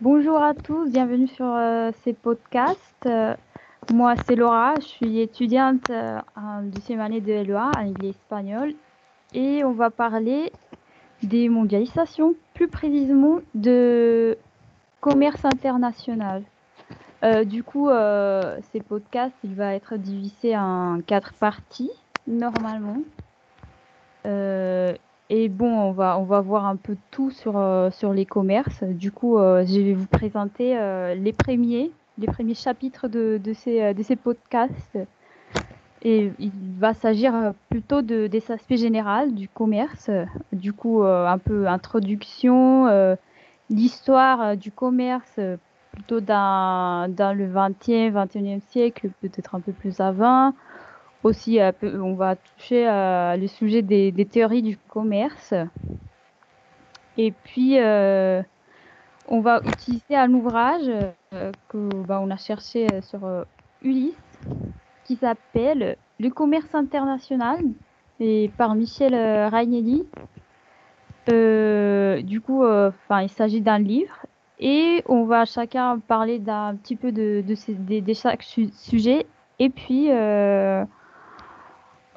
Bonjour à tous, bienvenue sur euh, ces podcasts. Euh, moi, c'est Laura, je suis étudiante euh, en deuxième année de LEA en anglais espagnol et on va parler des mondialisations, plus précisément de commerce international. du coup, ces podcasts, il va être divisé en quatre parties normalement. Et bon, on va, on va voir un peu tout sur, euh, sur les commerces. Du coup, euh, je vais vous présenter euh, les premiers, les premiers chapitres de, de, ces, de ces podcasts. Et il va s'agir plutôt de, des aspects généraux du commerce. Du coup, un peu introduction, l'histoire du commerce plutôt dans, dans le 20e, 21e siècle, peut-être un peu plus avant aussi, euh, on va toucher euh, le sujet des, théories du commerce. Et puis, euh, on va utiliser un ouvrage que bah, on a cherché sur Ulysse qui s'appelle Le commerce international et par Michel Ragnelli. du coup, enfin, il s'agit d'un livre et on va chacun parler d'un petit peu de, de, chaque sujet. Et puis,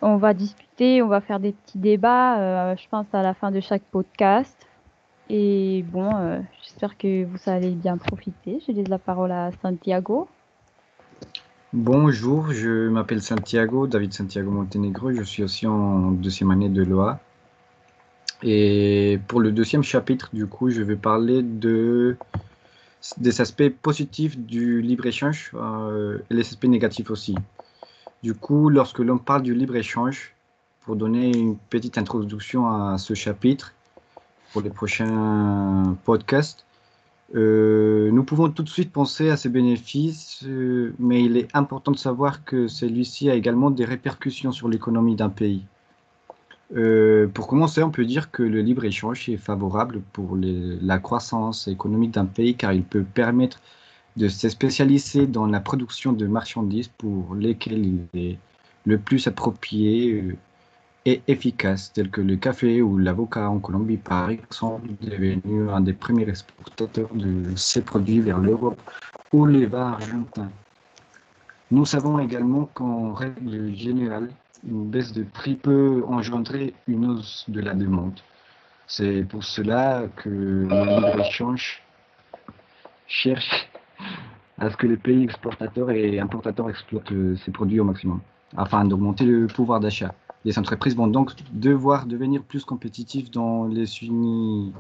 on va discuter, on va faire des petits débats, euh, je pense, à la fin de chaque podcast. Et bon, euh, j'espère que vous allez bien profiter. Je laisse la parole à Santiago. Bonjour, je m'appelle Santiago, David Santiago Montenegro. Je suis aussi en deuxième année de loi. Et pour le deuxième chapitre, du coup, je vais parler de, des aspects positifs du libre-échange euh, et les aspects négatifs aussi. Du coup, lorsque l'on parle du libre-échange, pour donner une petite introduction à ce chapitre pour les prochains podcasts, euh, nous pouvons tout de suite penser à ses bénéfices, euh, mais il est important de savoir que celui-ci a également des répercussions sur l'économie d'un pays. Euh, pour commencer, on peut dire que le libre-échange est favorable pour la croissance économique d'un pays car il peut permettre de se spécialiser dans la production de marchandises pour lesquelles il est le plus approprié euh, et efficace, tels que le café ou l'avocat en Colombie, par exemple, devenu un des premiers exportateurs de ces produits vers l'Europe ou les vins argentins. Nous savons également qu'en règle générale, une baisse de prix peut engendrer une hausse de la demande. C'est pour cela que le libre-échange cherche à ce que les pays exportateurs et importateurs exploitent euh, ces produits au maximum, afin d'augmenter le pouvoir d'achat. Les entreprises vont donc devoir devenir plus compétitives dans les unis,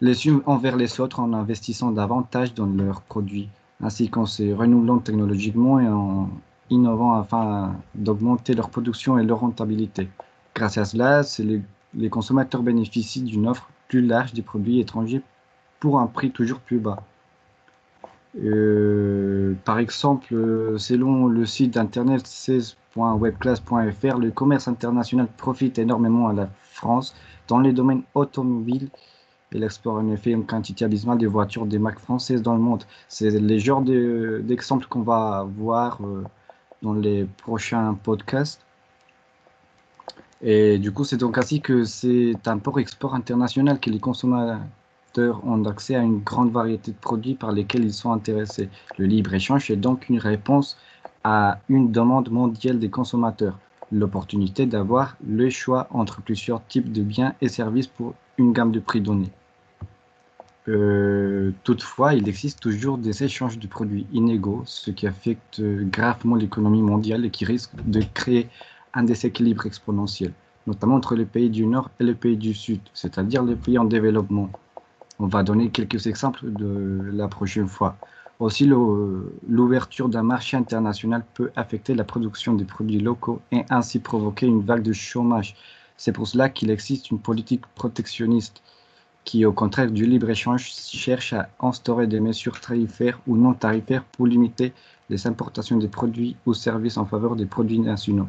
les unes envers les autres en investissant davantage dans leurs produits, ainsi qu'en se renouvelant technologiquement et en innovant afin d'augmenter leur production et leur rentabilité. Grâce à cela, les consommateurs bénéficient d'une offre plus large des produits étrangers pour un prix toujours plus bas. Euh, par exemple, selon le site internet 16.webclass.fr, le commerce international profite énormément à la France dans les domaines automobiles et l'export en effet une quantité abysmale de voitures des marques françaises dans le monde. C'est les genres d'exemples qu'on va voir euh, dans les prochains podcasts. Et du coup, c'est donc ainsi que c'est un port-export international que les consommateurs ont accès à une grande variété de produits par lesquels ils sont intéressés. Le libre-échange est donc une réponse à une demande mondiale des consommateurs, l'opportunité d'avoir le choix entre plusieurs types de biens et services pour une gamme de prix donnée. Euh, toutefois, il existe toujours des échanges de produits inégaux, ce qui affecte gravement l'économie mondiale et qui risque de créer un déséquilibre exponentiel, notamment entre les pays du Nord et les pays du Sud, c'est-à-dire les pays en développement. On va donner quelques exemples de la prochaine fois. Aussi, l'ouverture d'un marché international peut affecter la production des produits locaux et ainsi provoquer une vague de chômage. C'est pour cela qu'il existe une politique protectionniste qui, au contraire du libre-échange, cherche à instaurer des mesures tarifaires ou non tarifaires pour limiter les importations des produits ou services en faveur des produits nationaux.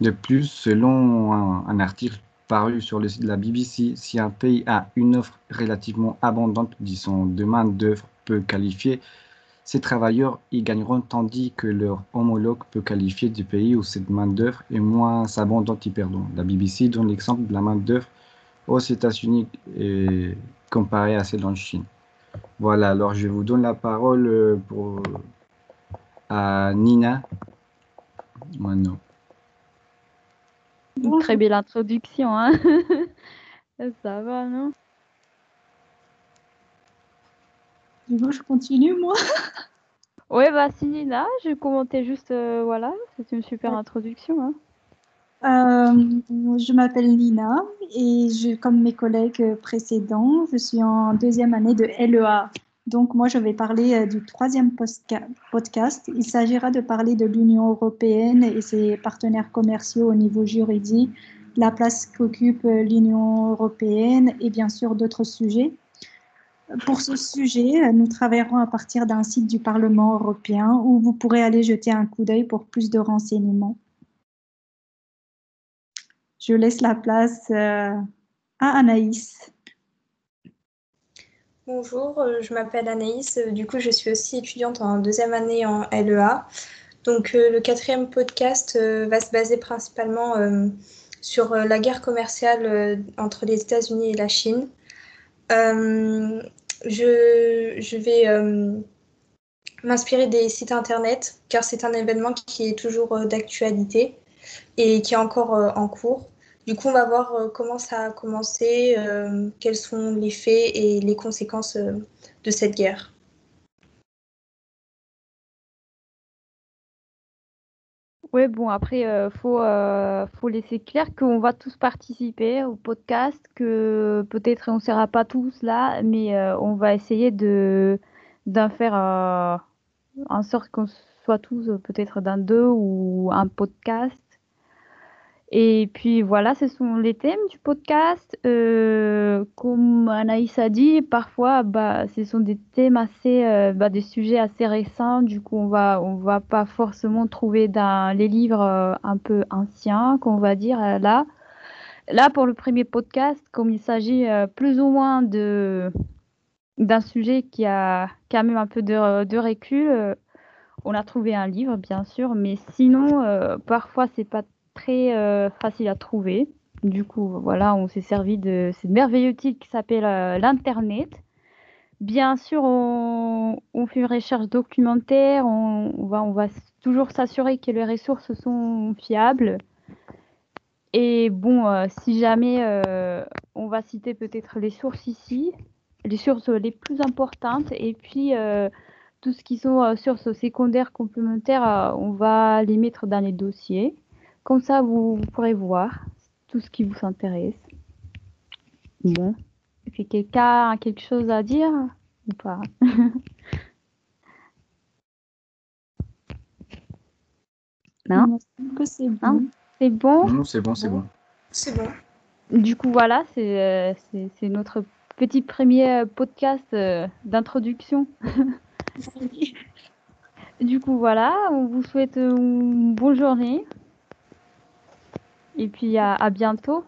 De plus, selon un article paru sur le site de la BBC, si un pays a une offre relativement abondante, disons de main-d'œuvre peu qualifiée, ces travailleurs y gagneront tandis que leur homologue peu qualifié du pays où cette main-d'œuvre est moins abondante y perdront. La BBC donne l'exemple de la main-d'œuvre aux États-Unis comparée à celle en Chine. Voilà, alors je vous donne la parole euh, à Nina. Maintenant. Une très belle introduction, hein Ça va, non? Du coup, je continue, moi. Ouais, bah si Nina, je commentais juste, euh, voilà, c'est une super introduction. Hein. Euh, je m'appelle Nina et je, comme mes collègues précédents, je suis en deuxième année de LEA. Donc moi, je vais parler euh, du troisième podcast. Il s'agira de parler de l'Union européenne et ses partenaires commerciaux au niveau juridique, la place qu'occupe l'Union européenne et bien sûr d'autres sujets. Pour ce sujet, nous travaillerons à partir d'un site du Parlement européen où vous pourrez aller jeter un coup d'œil pour plus de renseignements. Je laisse la place euh, à Anaïs. Bonjour, euh, je m'appelle Anaïs. Euh, du coup, je suis aussi étudiante en deuxième année en LEA. Donc, le quatrième podcast va se baser principalement sur la guerre commerciale entre les États-Unis et la Chine. je, vais m'inspirer des sites internet car c'est un événement qui est toujours d'actualité et qui est encore en cours. Du coup, on va voir euh, comment ça a commencé, euh, quels sont les faits et les conséquences euh, de cette guerre. Oui, bon, après, il faut, faut laisser clair qu'on va tous participer au podcast, que peut-être on ne sera pas tous là, mais on va essayer de d'en faire en sorte qu'on soit tous peut-être dans deux ou un podcast et puis voilà, ce sont les thèmes du podcast. Euh, comme Anaïs a dit, parfois, bah, ce sont des thèmes assez, euh, bah, des sujets assez récents. Du coup, on va, on va pas forcément trouver dans les livres euh, un peu anciens, qu'on va dire là. Là, pour le premier podcast, comme il s'agit plus ou moins de d'un sujet qui a quand même un peu de, de recul, on a trouvé un livre, bien sûr, mais sinon, parfois, c'est pas très euh, facile à trouver. Du coup, voilà, on s'est servi de ce merveilleux titre qui s'appelle euh, l'Internet. Bien sûr, on, fait une recherche documentaire, on, va, on va toujours s'assurer que les ressources sont fiables. Et bon, euh, si jamais on va citer peut-être les sources ici, les sources les plus importantes, et puis tout ce qui sont sources secondaires complémentaires, on va les mettre dans les dossiers. Comme ça, vous, pourrez voir tout ce qui vous intéresse. Bon. Est-ce que quelqu'un a quelque chose à dire ou pas? Non? C'est bon. C'est bon? Non, c'est bon, c'est bon. C'est bon. Du coup, voilà, c'est euh, notre petit premier podcast euh, d'introduction. du coup, voilà, on vous souhaite une bonne journée. Et puis à, à bientôt.